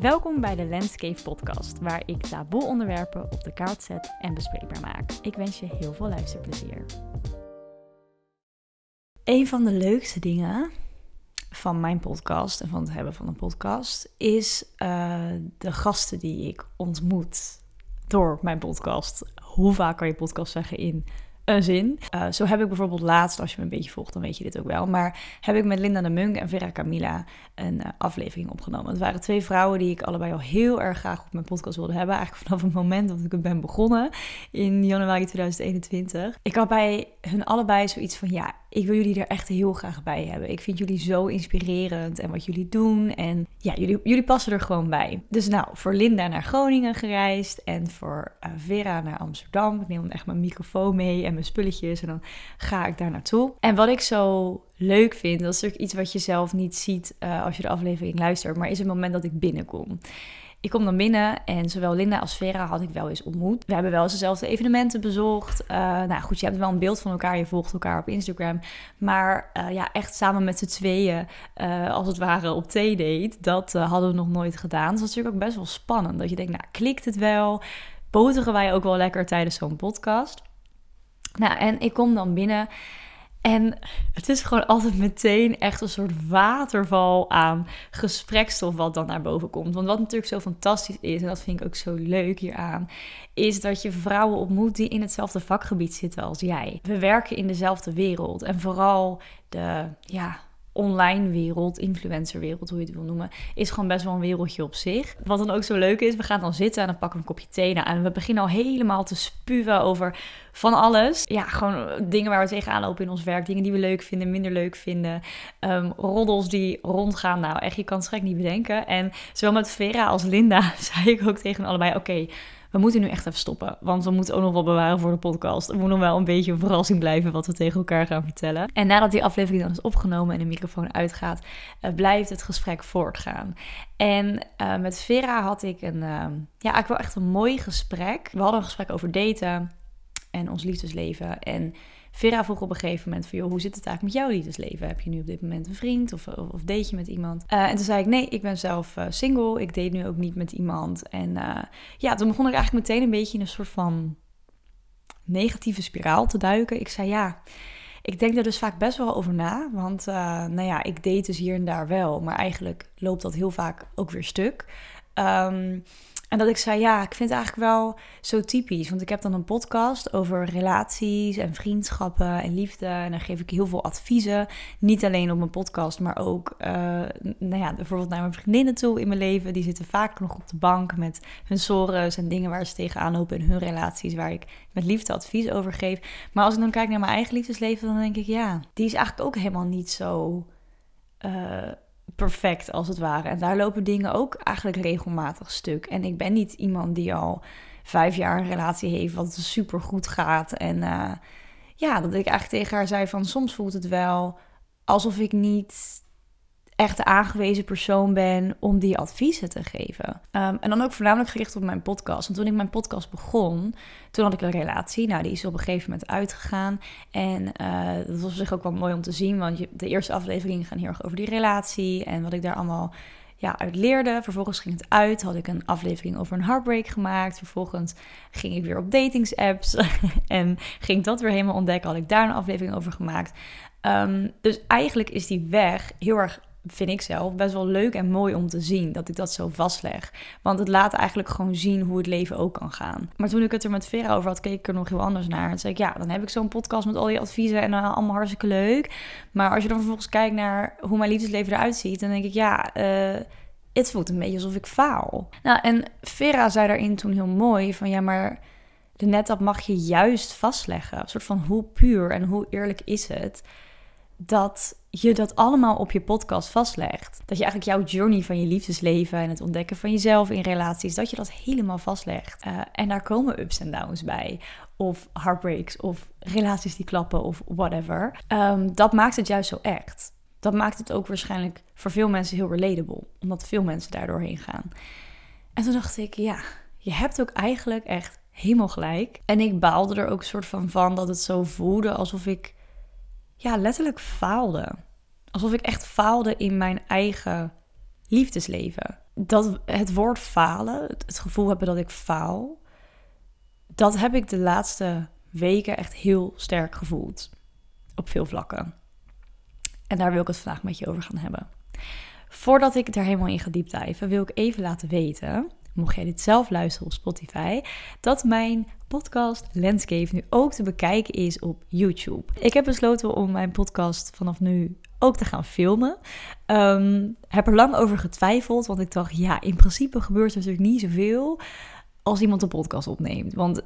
Welkom bij de Landscape Podcast, waar ik taboe onderwerpen op de kaart zet en bespreekbaar maak. Ik wens je heel veel luisterplezier. Een van de leukste dingen van mijn podcast en van het hebben van een podcast is uh, de gasten die ik ontmoet door mijn podcast. Hoe vaak kan je podcast zeggen in een zin. Uh, zo heb ik bijvoorbeeld laatst, als je me een beetje volgt, dan weet je dit ook wel. Maar heb ik met Linda de Munk en Vera Camilla een uh, aflevering opgenomen. Het waren twee vrouwen die ik allebei al heel erg graag op mijn podcast wilde hebben. Eigenlijk vanaf het moment dat ik ben begonnen in januari 2021. Ik had bij hun allebei zoiets van: ja, ik wil jullie er echt heel graag bij hebben. Ik vind jullie zo inspirerend en wat jullie doen. En ja, jullie, jullie passen er gewoon bij. Dus nou, voor Linda naar Groningen gereisd en voor uh, Vera naar Amsterdam. Ik neem echt mijn microfoon mee en mijn spulletjes en dan ga ik daar naartoe. En wat ik zo leuk vind, dat is natuurlijk iets wat je zelf niet ziet uh, als je de aflevering luistert, maar is het moment dat ik binnenkom. Ik kom dan binnen en zowel Linda als Vera had ik wel eens ontmoet. We hebben wel eens dezelfde evenementen bezocht. Uh, nou goed, je hebt wel een beeld van elkaar, je volgt elkaar op Instagram. Maar uh, ja, echt samen met z'n tweeën, als het ware op thee-date, dat hadden we nog nooit gedaan. Dus dat is natuurlijk ook best wel spannend. Dat je denkt, nou klikt het wel? Boteren wij ook wel lekker tijdens zo'n podcast? Nou, en ik kom dan binnen en het is gewoon altijd meteen echt een soort waterval aan gesprekstof wat dan naar boven komt. Want wat natuurlijk zo fantastisch is, en dat vind ik ook zo leuk hieraan, is dat je vrouwen ontmoet die in hetzelfde vakgebied zitten als jij. We werken in dezelfde wereld. En vooral de, ja, online wereld, influencerwereld, hoe je het wil noemen, is gewoon best wel een wereldje op zich. Wat dan ook zo leuk is, we gaan dan zitten en dan pakken we een kopje thee na en we beginnen al helemaal te spuwen over van alles. Ja, gewoon dingen waar we tegenaan lopen in ons werk, dingen die we leuk vinden, minder leuk vinden, um, roddels die rondgaan. Nou, echt, je kan het gek niet bedenken. En zowel met Vera als Linda zei ik ook tegen allebei, oké, we moeten nu echt even stoppen. Want we moeten ook nog wel bewaren voor de podcast. Er moet nog wel een beetje een verrassing blijven wat we tegen elkaar gaan vertellen. En nadat die aflevering dan is opgenomen en de microfoon uitgaat, uh, blijft het gesprek voortgaan. En uh, met Vera had ik een, uh, ja, ik wel echt een mooi gesprek. We hadden een gesprek over daten en ons liefdesleven. En Vera vroeg op een gegeven moment van, joh, hoe zit het eigenlijk met jouw liefdesleven? Heb je nu op dit moment een vriend of, of, date je met iemand? Uh, en toen zei ik, nee, ik ben zelf uh, single. Ik date nu ook niet met iemand. En uh, ja, toen begon ik eigenlijk meteen een beetje in een soort van negatieve spiraal te duiken. Ik zei, ja, ik denk er dus vaak best wel over na. Want, nou ja, ik date dus hier en daar wel. Maar eigenlijk loopt dat heel vaak ook weer stuk. Um, en dat ik zei, ja, ik vind het eigenlijk wel zo typisch. Want ik heb dan een podcast over relaties en vriendschappen en liefde. En dan geef ik heel veel adviezen. Niet alleen op mijn podcast, maar ook uh, nou ja, bijvoorbeeld naar mijn vriendinnen toe in mijn leven. Die zitten vaak nog op de bank met hun sores en dingen waar ze tegenaan lopen in hun relaties. Waar ik met liefde advies over geef. Maar als ik dan kijk naar mijn eigen liefdesleven, dan denk ik, ja, die is eigenlijk ook helemaal niet zo... Uh, perfect als het ware. En daar lopen dingen ook eigenlijk regelmatig stuk. En ik ben niet iemand die al vijf jaar een relatie heeft wat super goed gaat. En uh, ja, dat ik eigenlijk tegen haar zei van soms voelt het wel alsof ik niet echt de aangewezen persoon ben om die adviezen te geven. Um, en dan ook voornamelijk gericht op mijn podcast. Want toen ik mijn podcast begon, toen had ik een relatie. Nou, die is op een gegeven moment uitgegaan. En uh, dat was op zich ook wel mooi om te zien. Want je, de eerste afleveringen gaan heel erg over die relatie. En wat ik daar allemaal ja, uit leerde. Vervolgens ging het uit. Had ik een aflevering over een heartbreak gemaakt. Vervolgens ging ik weer op datingsapps. en ging dat weer helemaal ontdekken. Had ik daar een aflevering over gemaakt. Um, dus eigenlijk is die weg heel erg vind ik zelf, best wel leuk en mooi om te zien dat ik dat zo vastleg. Want het laat eigenlijk gewoon zien hoe het leven ook kan gaan. Maar toen ik het er met Vera over had, keek ik er nog heel anders naar. En zei ik, ja, dan heb ik zo'n podcast met al die adviezen en uh, allemaal hartstikke leuk. Maar als je dan vervolgens kijkt naar hoe mijn liefdesleven eruit ziet, dan denk ik, ja, uh, het voelt een beetje alsof ik faal. Nou, en Vera zei daarin toen heel mooi van, ja, maar de netap mag je juist vastleggen. Een soort van hoe puur en hoe eerlijk is het dat je dat allemaal op je podcast vastlegt. Dat je eigenlijk jouw journey van je liefdesleven en het ontdekken van jezelf in relaties, dat je dat helemaal vastlegt. Uh, en daar komen ups en downs bij. Of heartbreaks, of relaties die klappen, of whatever. Um, dat maakt het juist zo echt. Dat maakt het ook waarschijnlijk voor veel mensen heel relatable. Omdat veel mensen daardoor heen gaan. En toen dacht ik, ja, je hebt ook eigenlijk echt helemaal gelijk. En ik baalde er ook soort van van dat het zo voelde alsof ik ja, letterlijk faalde. Alsof ik echt faalde in mijn eigen liefdesleven. dat het woord falen, het gevoel hebben dat ik faal, dat heb ik de laatste weken echt heel sterk gevoeld. Op veel vlakken. En daar wil ik het vandaag met je over gaan hebben. Voordat ik er helemaal in ga diepdijven, wil ik even laten weten, mocht jij dit zelf luisteren op Spotify, dat mijn podcast Landscape nu ook te bekijken is op YouTube. Ik heb besloten om mijn podcast vanaf nu ook te gaan filmen. Um, heb er lang over getwijfeld, want ik dacht, ja, in principe gebeurt er natuurlijk niet zoveel als iemand een podcast opneemt. Want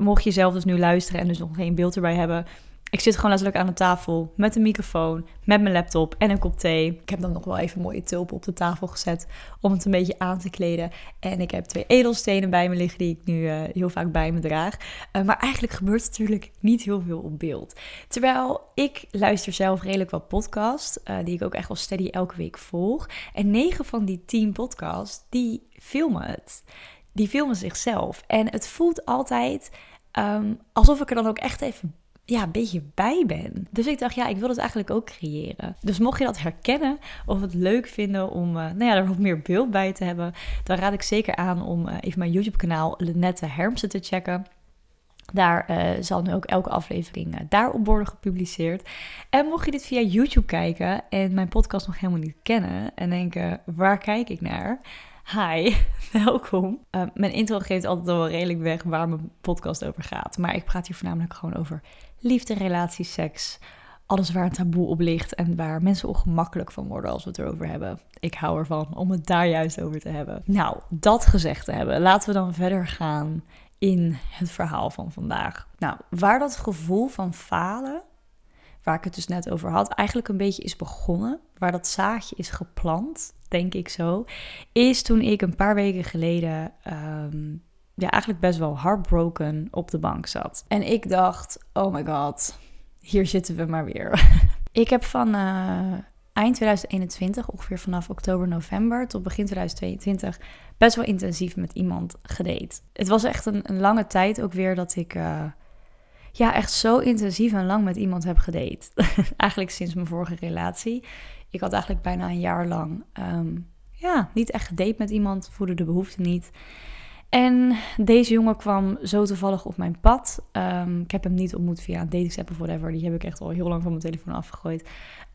mocht je zelf dus nu luisteren en dus nog geen beeld erbij hebben, ik zit gewoon letterlijk aan de tafel met een microfoon, met mijn laptop en een kop thee. Ik heb dan nog wel even mooie tulpen op de tafel gezet om het een beetje aan te kleden. En ik heb twee edelstenen bij me liggen die ik nu uh, heel vaak bij me draag. Uh, maar eigenlijk gebeurt natuurlijk niet heel veel op beeld. Terwijl ik luister zelf redelijk wat podcasts, uh, die ik ook echt wel steady elke week volg. En negen van die tien podcasts, die filmen het. Die filmen zichzelf. En het voelt altijd um, alsof ik er dan ook echt even ja, een beetje bij ben. Dus ik dacht, ja, ik wil het eigenlijk ook creëren. Dus mocht je dat herkennen of het leuk vinden om uh, nou ja, er wat meer beeld bij te hebben, dan raad ik zeker aan om uh, even mijn YouTube-kanaal Lenette Hermsen te checken. Daar uh, zal nu ook elke aflevering uh, worden gepubliceerd. En mocht je dit via YouTube kijken en mijn podcast nog helemaal niet kennen en denken, waar kijk ik naar? Hi, welkom. Uh, mijn intro geeft altijd wel redelijk weg waar mijn podcast over gaat. Maar ik praat hier voornamelijk gewoon over liefde, relaties, seks. Alles waar een taboe op ligt en waar mensen ongemakkelijk van worden als we het erover hebben. Ik hou ervan om het daar juist over te hebben. Nou, dat gezegd te hebben, laten we dan verder gaan in het verhaal van vandaag. Nou, waar dat gevoel van falen, waar ik het dus net over had, eigenlijk een beetje is begonnen, waar dat zaadje is geplant, denk ik zo, is toen ik een paar weken geleden um, ja, eigenlijk best wel heartbroken op de bank zat. En ik dacht, oh my god, hier zitten we maar weer. ik heb van uh, eind 2021, ongeveer vanaf oktober, november tot begin 2022, best wel intensief met iemand gedate. Het was echt een, lange tijd ook weer dat ik... Uh, ja, echt zo intensief en lang met iemand heb gedate. eigenlijk sinds mijn vorige relatie. Ik had eigenlijk bijna een jaar lang um, ja, niet echt gedate met iemand, voelde de behoefte niet. En deze jongen kwam zo toevallig op mijn pad. Um, ik heb hem niet ontmoet via een datingsapp of whatever. Die heb ik echt al heel lang van mijn telefoon afgegooid.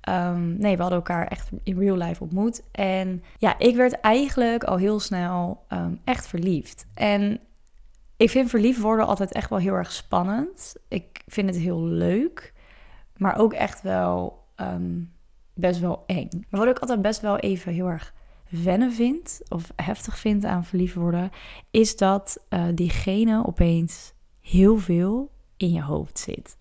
Um, nee, we hadden elkaar echt in real life ontmoet. En ja, ik werd eigenlijk al heel snel echt verliefd. En ik vind verliefd worden altijd echt wel heel erg spannend. Ik vind het heel leuk. Maar ook echt wel best wel eng. Maar wat ik altijd best wel even heel erg wennen vind of heftig vind aan verliefd worden, is dat uh, diegene opeens heel veel in je hoofd zit.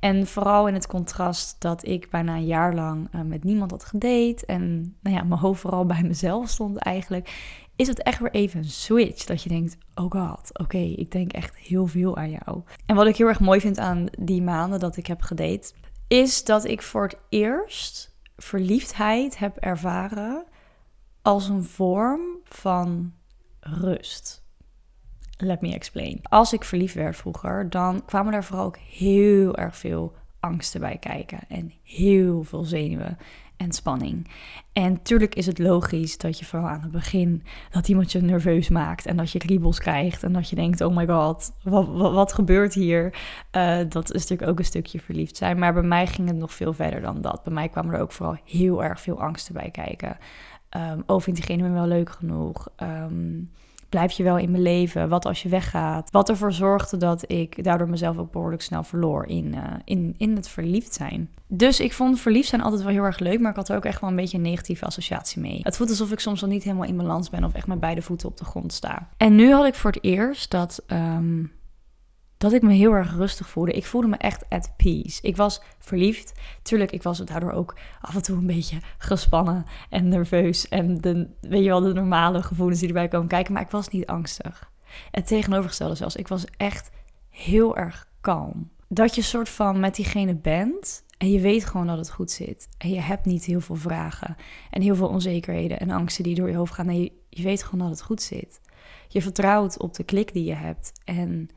En vooral in het contrast dat ik bijna een jaar lang uh, met niemand had gedate en nou ja, mijn hoofd vooral bij mezelf stond eigenlijk, is het echt weer even een switch. Dat je denkt, oh god, oké, ik denk echt heel veel aan jou. En wat ik heel erg mooi vind aan die maanden dat ik heb gedate, is dat ik voor het eerst verliefdheid heb ervaren als een vorm van rust. Let me explain. Als ik verliefd werd vroeger, dan kwamen er vooral ook heel erg veel angsten bij kijken en heel veel zenuwen en spanning. En tuurlijk is het logisch dat je vooral aan het begin dat iemand je nerveus maakt en dat je kriebels krijgt en dat je denkt: oh my god, wat, wat, gebeurt hier? Uh, dat is natuurlijk ook een stukje verliefd zijn. Maar bij mij ging het nog veel verder dan dat. Bij mij kwamen er ook vooral heel erg veel angsten bij kijken. Um, oh, vindt diegene me wel leuk genoeg? Um, blijf je wel in mijn leven? Wat als je weggaat? Wat ervoor zorgde dat ik daardoor mezelf ook behoorlijk snel verloor in, uh, in, in het verliefd zijn. Dus ik vond verliefd zijn altijd wel heel erg leuk, maar ik had er ook echt wel een beetje een negatieve associatie mee. Het voelt alsof ik soms al niet helemaal in balans ben of echt met beide voeten op de grond sta. En nu had ik voor het eerst dat um, dat ik me heel erg rustig voelde. Ik voelde me echt at peace. Ik was verliefd. Tuurlijk, ik was daardoor ook af en toe een beetje gespannen en nerveus. En de, weet je wel, de normale gevoelens die erbij komen kijken. Maar ik was niet angstig. Het tegenovergestelde zelfs. Ik was echt heel erg kalm. Dat je soort van met diegene bent en je weet gewoon dat het goed zit. En je hebt niet heel veel vragen en heel veel onzekerheden en angsten die door je hoofd gaan. Nee, je weet gewoon dat het goed zit. Je vertrouwt op de klik die je hebt en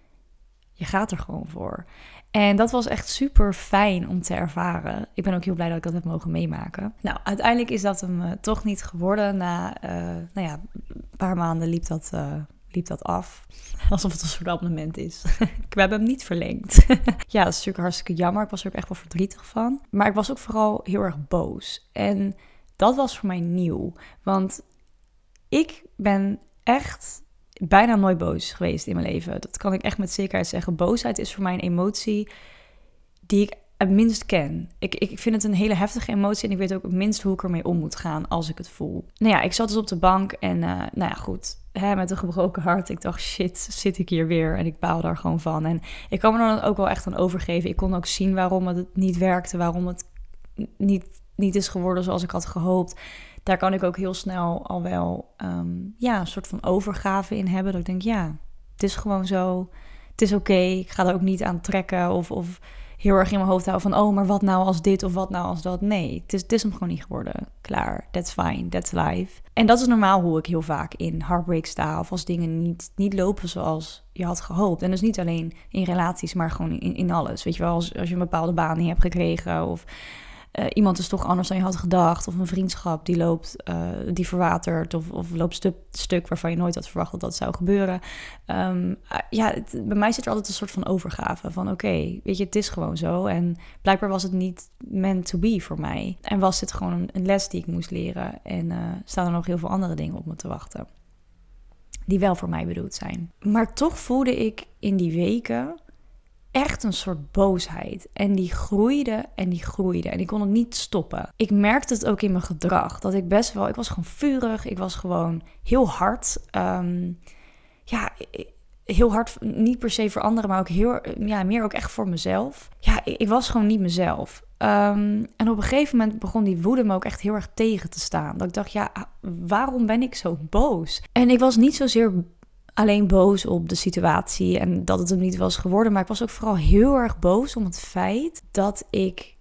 Je gaat er gewoon voor. En dat was echt super fijn om te ervaren. Ik ben ook heel blij dat ik dat heb mogen meemaken. Nou, uiteindelijk is dat hem uh, toch niet geworden. Na uh, nou ja, een paar maanden liep dat, uh, liep dat af. Alsof het een soort abonnement is. We hebben hem niet verlengd. ja, dat is natuurlijk hartstikke jammer. Ik was er ook echt wel verdrietig van. Maar ik was ook vooral heel erg boos. En dat was voor mij nieuw. Want ik ben echt bijna nooit boos geweest in mijn leven. Dat kan ik echt met zekerheid zeggen. Boosheid is voor mij een emotie die ik het minst ken. Ik, ik vind het een hele heftige emotie en ik weet ook het minst hoe ik ermee om moet gaan als ik het voel. Nou ja, ik zat dus op de bank en uh, nou ja, goed, hè, met een gebroken hart. Ik dacht, shit, zit ik hier weer? En ik baal daar gewoon van. En ik kan me dan ook wel echt aan overgeven. Ik kon ook zien waarom het niet werkte, waarom het niet, niet is geworden zoals ik had gehoopt daar kan ik ook heel snel al wel um, ja, een soort van overgave in hebben. Dat ik denk, ja, het is gewoon zo. Het is oké. Ik ga er ook niet aan trekken of, of heel erg in mijn hoofd houden van... oh, maar wat nou als dit of wat nou als dat? Nee, het is, het is hem gewoon niet geworden. Klaar, that's fine, that's life. En dat is normaal hoe ik heel vaak in heartbreak sta... of als dingen niet, niet lopen zoals je had gehoopt. En dus niet alleen in relaties, maar gewoon in, in alles. Weet je wel, als, als je een bepaalde baan niet hebt gekregen... of uh, iemand is toch anders dan je had gedacht. Of een vriendschap die loopt, uh, die verwatert. Of, of loopt stuk, stuk waarvan je nooit had verwacht dat dat zou gebeuren. Um, ja, het, bij mij zit er altijd een soort van overgave. Van oké, weet je, het is gewoon zo. En blijkbaar was het niet meant to be voor mij. En was dit gewoon een, een les die ik moest leren. En uh, staan er nog heel veel andere dingen op me te wachten. Die wel voor mij bedoeld zijn. Maar toch voelde ik in die weken echt een soort boosheid. En die groeide en die groeide. En ik kon het niet stoppen. Ik merkte het ook in mijn gedrag. Dat ik best wel. Ik was gewoon vurig. Ik was gewoon heel hard. Um, ja, heel hard. Niet per se voor anderen, maar ook heel. Ja, meer ook echt voor mezelf. Ja, ik, was gewoon niet mezelf. Um, en op een gegeven moment begon die woede me ook echt heel erg tegen te staan. Dat ik dacht, ja, waarom ben ik zo boos? En ik was niet zozeer alleen boos op de situatie en dat het hem niet was geworden. Maar ik was ook vooral heel erg boos om het feit dat ik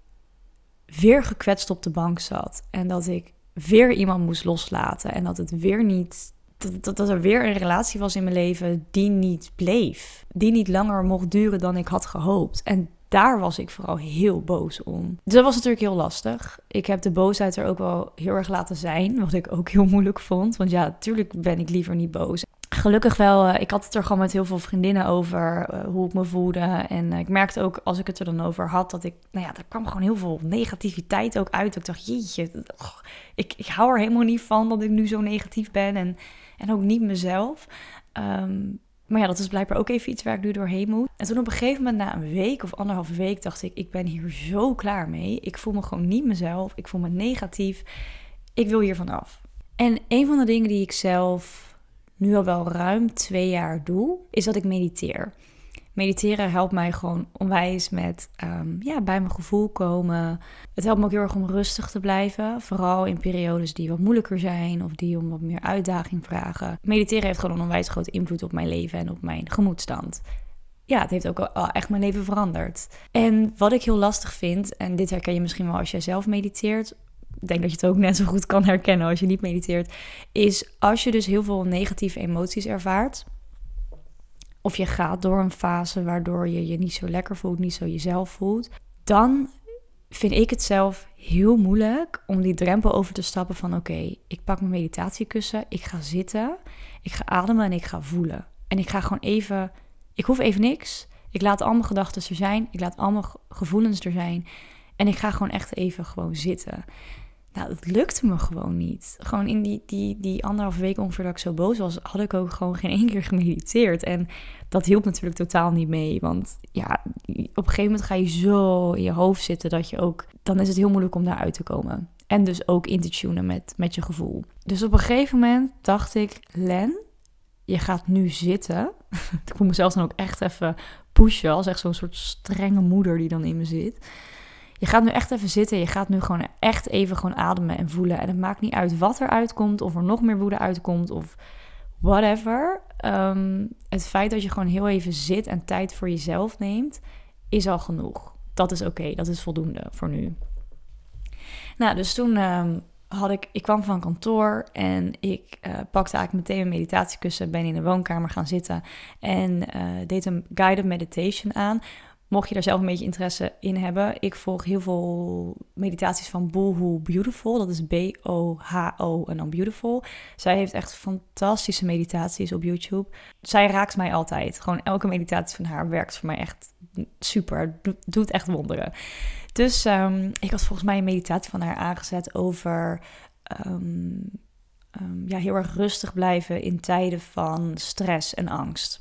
weer gekwetst op de bank zat. En dat ik weer iemand moest loslaten. En dat het weer niet. Dat, dat er weer een relatie was in mijn leven die niet bleef. Die niet langer mocht duren dan ik had gehoopt. En daar was ik vooral heel boos om. Dus dat was natuurlijk heel lastig. Ik heb de boosheid er ook wel heel erg laten zijn, wat ik ook heel moeilijk vond. Want ja, natuurlijk ben ik liever niet boos gelukkig wel, uh, ik had het er gewoon met heel veel vriendinnen over uh, hoe ik me voelde. En uh, ik merkte ook als ik het er dan over had, dat ik, nou ja, er kwam gewoon heel veel negativiteit ook uit. Ik dacht, jeetje, oh, ik, ik hou er helemaal niet van dat ik nu zo negatief ben en, en ook niet mezelf. Um, maar ja, dat is blijkbaar ook even iets waar ik nu doorheen moet. En toen op een gegeven moment, na een week of anderhalve week, dacht ik: ik ben hier zo klaar mee. Ik voel me gewoon niet mezelf. Ik voel me negatief. Ik wil hier vanaf. En een van de dingen die ik zelf nu al wel ruim twee jaar doe, is dat ik mediteer. Mediteren helpt mij gewoon onwijs met um, ja, bij mijn gevoel komen. Het helpt me ook heel erg om rustig te blijven. Vooral in periodes die wat moeilijker zijn of die om wat meer uitdaging vragen. Mediteren heeft gewoon een onwijs grote invloed op mijn leven en op mijn gemoedstand. Ja, het heeft ook al echt mijn leven veranderd. En wat ik heel lastig vind, en dit herken je misschien wel als jij zelf mediteert, denk dat je het ook net zo goed kan herkennen als je niet mediteert, is als je dus heel veel negatieve emoties ervaart, of je gaat door een fase waardoor je je niet zo lekker voelt, niet zo jezelf voelt, dan vind ik het zelf heel moeilijk om die drempel over te stappen van oké, ik pak mijn meditatiekussen, ik ga zitten, ik ga ademen en ik ga voelen. En ik ga gewoon even, ik hoef even niks. Ik laat al mijn gedachten er zijn, ik laat al mijn gevoelens er zijn. En ik ga gewoon echt even gewoon zitten. Nou, dat lukte me gewoon niet. Gewoon in die, die, die anderhalve week ongeveer dat ik zo boos was, had ik ook gewoon geen één keer gemediteerd. En dat hielp natuurlijk totaal niet mee. Want ja, op een gegeven moment ga je zo in je hoofd zitten dat je ook, dan is het heel moeilijk om daaruit te komen. En dus ook in te tunen met, met je gevoel. Dus op een gegeven moment dacht ik, Len, je gaat nu zitten. ik moet mezelf dan ook echt even pushen, als echt zo'n soort strenge moeder die dan in me zit. Je gaat nu echt even zitten. Je gaat nu gewoon echt even gewoon ademen en voelen. En het maakt niet uit wat er uitkomt. Of er nog meer woede uitkomt. Of whatever. Um, het feit dat je gewoon heel even zit en tijd voor jezelf neemt. Is al genoeg. Dat is oké. dat is voldoende voor nu. Nou, dus toen um, had ik, ik kwam van kantoor en ik uh, pakte eigenlijk meteen mijn meditatiekussen, ben in de woonkamer gaan zitten en uh, deed een guided meditation aan. Mocht je daar zelf een beetje interesse in hebben, ik volg heel veel meditaties van Boohoo Beautiful. Dat is B-O-H-O en dan Beautiful. Zij heeft echt fantastische meditaties op YouTube. Zij raakt mij altijd. Gewoon elke meditatie van haar werkt voor mij echt super. Doet echt wonderen. Dus um, ik had volgens mij een meditatie van haar aangezet over um, um, ja, heel erg rustig blijven in tijden van stress en angst.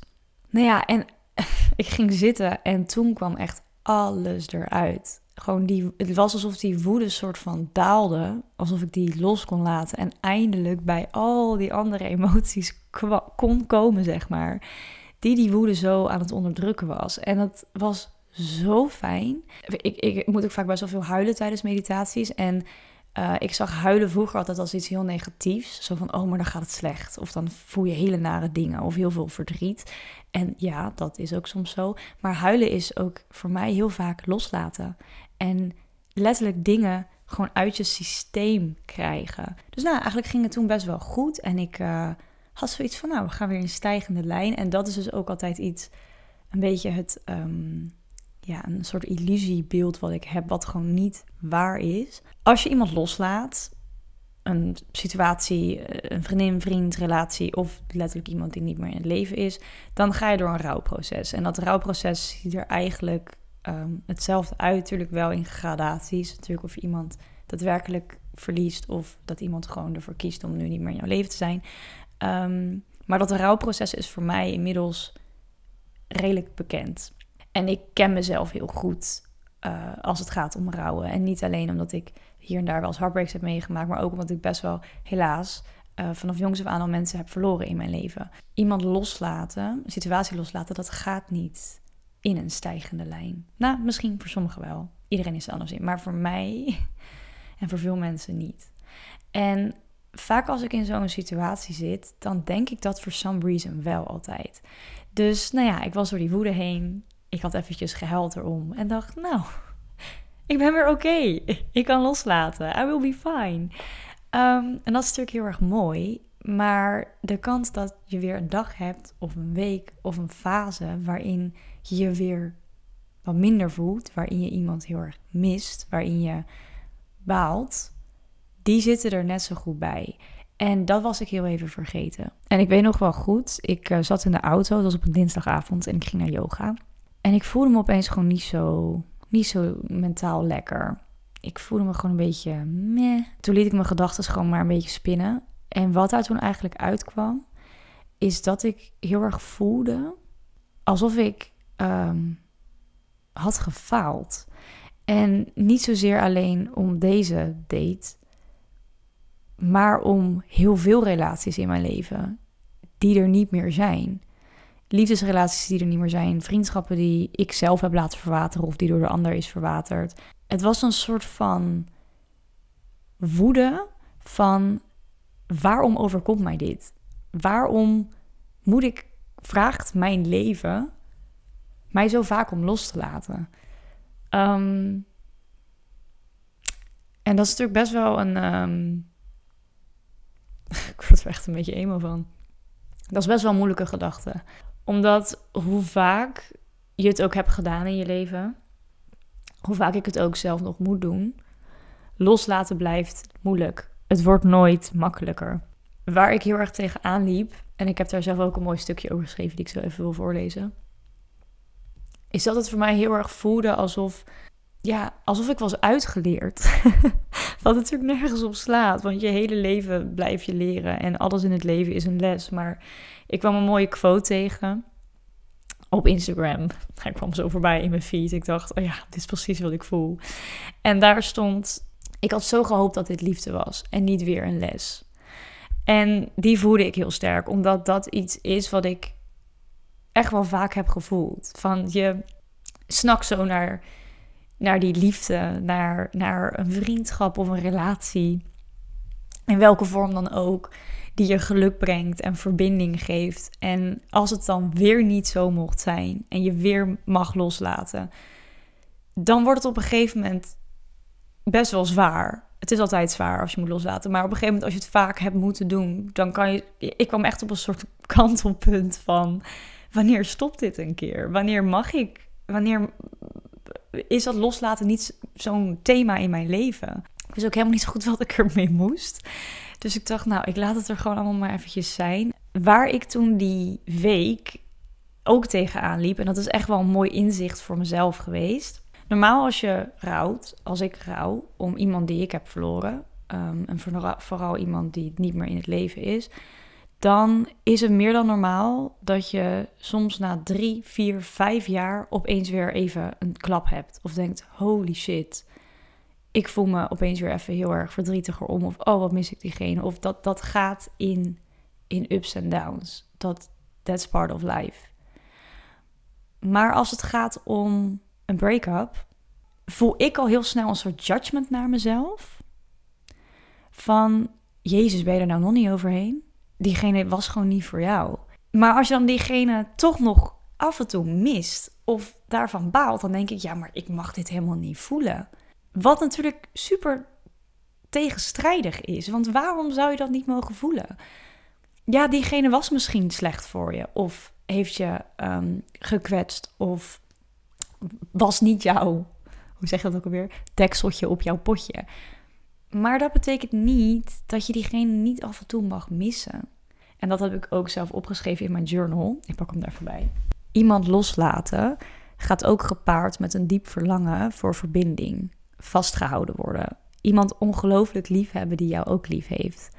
Nou ja, en ik ging zitten en toen kwam echt alles eruit. Gewoon die, het was alsof die woede soort van daalde, alsof ik die los kon laten en eindelijk bij al die andere emoties kon komen, zeg maar. Die die woede zo aan het onderdrukken was. En dat was zo fijn. Ik, ik moet ook vaak best wel veel huilen tijdens meditaties. En uh, ik zag huilen vroeger altijd als iets heel negatiefs. Zo van, oh, maar dan gaat het slecht. Of dan voel je hele nare dingen of heel veel verdriet. En ja, dat is ook soms zo. Maar huilen is ook voor mij heel vaak loslaten. En letterlijk dingen gewoon uit je systeem krijgen. Dus nou, eigenlijk ging het toen best wel goed. En ik uh, had zoiets van, nou, we gaan weer in stijgende lijn. En dat is dus ook altijd iets, een beetje het... Um, ja, een soort illusiebeeld wat ik heb, wat gewoon niet waar is. Als je iemand loslaat, een situatie, eh, een vriendin, vriend, relatie of letterlijk iemand die niet meer in het leven is, dan ga je door een rouwproces. En dat rouwproces ziet er eigenlijk ehm, hetzelfde uit, natuurlijk wel in gradaties. Natuurlijk of iemand daadwerkelijk verliest of dat iemand gewoon ervoor kiest om nu niet meer in jouw leven te zijn. Um, maar dat rouwproces is voor mij inmiddels redelijk bekend. En ik ken mezelf heel goed uh, als het gaat om rouwen. En niet alleen omdat ik hier en daar wel eens heartbreaks heb meegemaakt, maar ook omdat ik best wel helaas uh, vanaf jongs af aan al mensen heb verloren in mijn leven. Iemand loslaten, een situatie loslaten, dat gaat niet in een stijgende lijn. Nou, misschien voor sommigen wel. Iedereen is er anders in. Maar voor mij en voor veel mensen niet. En vaak als ik in zo'n situatie zit, dan denk ik dat for some reason wel altijd. Dus nou ja, ik was door die woede heen ik had eventjes gehuild erom en dacht, nou, ik ben weer oké. Ik kan loslaten. I will be fine. Ehm, en dat is natuurlijk heel erg mooi. Maar de kans dat je weer een dag hebt, of een week, of een fase waarin je je weer wat minder voelt, waarin je iemand heel erg mist, waarin je baalt, die zitten er net zo goed bij. En dat was ik heel even vergeten. En ik weet nog wel goed, ik uh, zat in de auto, dat was op een dinsdagavond en ik ging naar yoga. En ik voelde me opeens gewoon niet zo, niet zo mentaal lekker. Ik voelde me gewoon een beetje meh. Toen liet ik mijn gedachten gewoon maar een beetje spinnen. En wat daar toen eigenlijk uitkwam, is dat ik heel erg voelde alsof ik um, had gefaald. En niet zozeer alleen om deze date, maar om heel veel relaties in mijn leven die er niet meer zijn liefdesrelaties die er niet meer zijn, vriendschappen die ik zelf heb laten verwateren of die door de ander is verwaterd. Het was een soort van woede van waarom overkomt mij dit? Waarom moet ik, vraagt mijn leven mij zo vaak om los te laten? Um, en dat is natuurlijk best wel een. Um, ik word er echt een beetje emo van. Dat is best wel een moeilijke gedachte omdat hoe vaak je het ook hebt gedaan in je leven, hoe vaak ik het ook zelf nog moet doen, loslaten blijft moeilijk. Het wordt nooit makkelijker. Waar ik heel erg tegenaan liep, en ik heb daar zelf ook een mooi stukje over geschreven die ik zo even wil voorlezen, is dat het voor mij heel erg voelde alsof, ja, alsof ik was uitgeleerd. Wat natuurlijk nergens op slaat, want je hele leven blijf je leren en alles in het leven is een les. Maar ik kwam een mooie quote tegen op Instagram. Hij kwam zo voorbij in mijn feed. Ik dacht, oh ja, dit is precies wat ik voel. En daar stond, ik had zo gehoopt dat dit liefde was en niet weer een les. En die voelde ik heel sterk, omdat dat iets is wat ik echt wel vaak heb gevoeld. Van je snakt zo naar, naar die liefde, naar, naar een vriendschap of een relatie. In welke vorm dan ook die je geluk brengt en verbinding geeft. En als het dan weer niet zo mocht zijn en je weer mag loslaten, dan wordt het op een gegeven moment best wel zwaar. het is altijd zwaar als je moet loslaten. Maar op een gegeven moment, als je het vaak hebt moeten doen, dan kan je. Ik kwam echt op een soort kantelpunt van. Wanneer stopt dit een keer? Wanneer mag ik? Wanneer is dat loslaten niet zo'n thema in mijn leven? Ik wist ook helemaal niet zo goed wat ik ermee moest. Dus ik dacht, nou, ik laat het er gewoon allemaal maar eventjes zijn. Waar ik toen die week ook tegenaan liep, en dat is echt wel een mooi inzicht voor mezelf geweest. Normaal als je rouwt, als ik rouw om iemand die ik heb verloren, um, en vooral iemand die niet meer in het leven is, dan is het meer dan normaal dat je soms na drie, vier, vijf jaar opeens weer even een klap hebt. Of denkt, holy shit, ik voel me opeens weer even heel erg verdrietiger om. Of, oh, wat mis ik diegene. Of dat, dat gaat in, in ups en downs. Dat, that's part of life. Maar als het gaat om een break-up, voel ik al heel snel een soort judgment naar mezelf. Van, Jezus, ben je er nou nog niet overheen? Diegene was gewoon niet voor jou. Maar als je dan diegene toch nog af en toe mist of daarvan baalt, dan denk ik, ja, maar ik mag dit helemaal niet voelen. Wat natuurlijk super tegenstrijdig is. Want waarom zou je dat niet mogen voelen? Ja, diegene was misschien slecht voor je. Of heeft je um, gekwetst. Of was niet jouw, hoe zeg je dat ook alweer? Dekseltje op jouw potje. Maar dat betekent niet dat je diegene niet af en toe mag missen. En dat heb ik ook zelf opgeschreven in mijn journal. Ik pak hem daar voorbij. Iemand loslaten gaat ook gepaard met een diep verlangen voor verbinding vastgehouden worden. Iemand ongelooflijk lief hebben die jou ook lief heeft.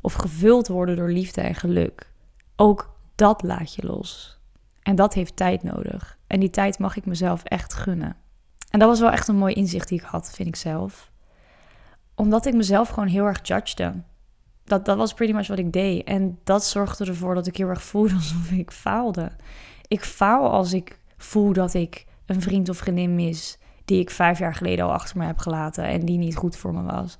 Of gevuld worden door liefde en geluk. Ook dat laat je los. En dat heeft tijd nodig. En die tijd mag ik mezelf echt gunnen. En dat was wel echt een mooi inzicht die ik had, vind ik zelf. Omdat ik mezelf gewoon heel erg judgede. Dat, dat was pretty much wat ik deed. En dat zorgde ervoor dat ik heel erg voelde alsof ik faalde. Ik faal als ik voel dat ik een vriend of vriendin mis die ik vijf jaar geleden al achter me heb gelaten en die niet goed voor me was.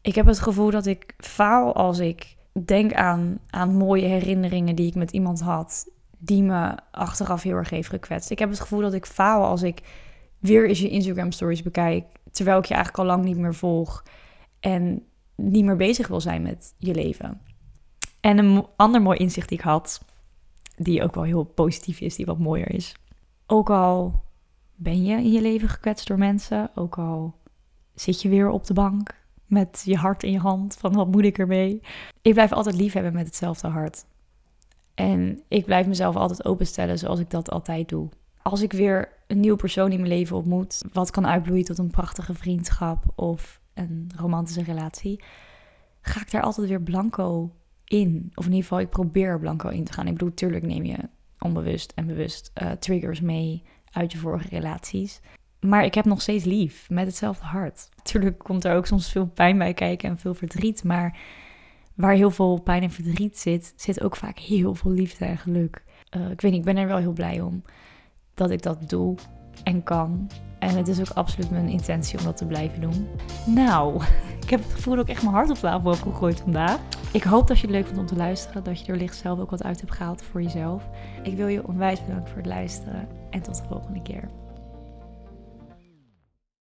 Ik heb het gevoel dat ik faal als ik denk aan, aan mooie herinneringen die ik met iemand had, die me achteraf heel erg heeft gekwetst. Ik heb het gevoel dat ik faal als ik weer eens je Instagram stories bekijk, terwijl ik je eigenlijk al lang niet meer volg en niet meer bezig wil zijn met je leven. En een ander mooi inzicht die ik had, die ook wel heel positief is, die wat mooier is. Ook al ben je in je leven gekwetst door mensen. Ook al zit je weer op de bank met je hart in je hand van wat moet ik ermee. Ik blijf altijd lief hebben met hetzelfde hart. En ik blijf mezelf altijd openstellen zoals ik dat altijd doe. Als ik weer een nieuwe persoon in mijn leven ontmoet, wat kan uitbloeien tot een prachtige vriendschap of een romantische relatie, ga ik daar altijd weer blanco in. Of in ieder geval, ik probeer blanco in te gaan. Ik bedoel, tuurlijk neem je onbewust en bewust uh, triggers mee uit je vorige relaties. Maar ik heb nog steeds lief, met hetzelfde hart. Natuurlijk komt er ook soms veel pijn bij kijken en veel verdriet. Maar waar heel veel pijn en verdriet zit, zit ook vaak heel veel liefde en geluk. Uh, ik weet niet, ik ben er wel heel blij om dat ik dat doe en kan. En het is ook absoluut mijn intentie om dat te blijven doen. Nou, ik heb het gevoel dat ik echt mijn hart op tafel heb gegooid vandaag. Ik hoop dat je het leuk vond om te luisteren. Dat je er licht zelf ook wat uit hebt gehaald voor jezelf. Ik wil je onwijs bedanken voor het luisteren. En tot de volgende keer.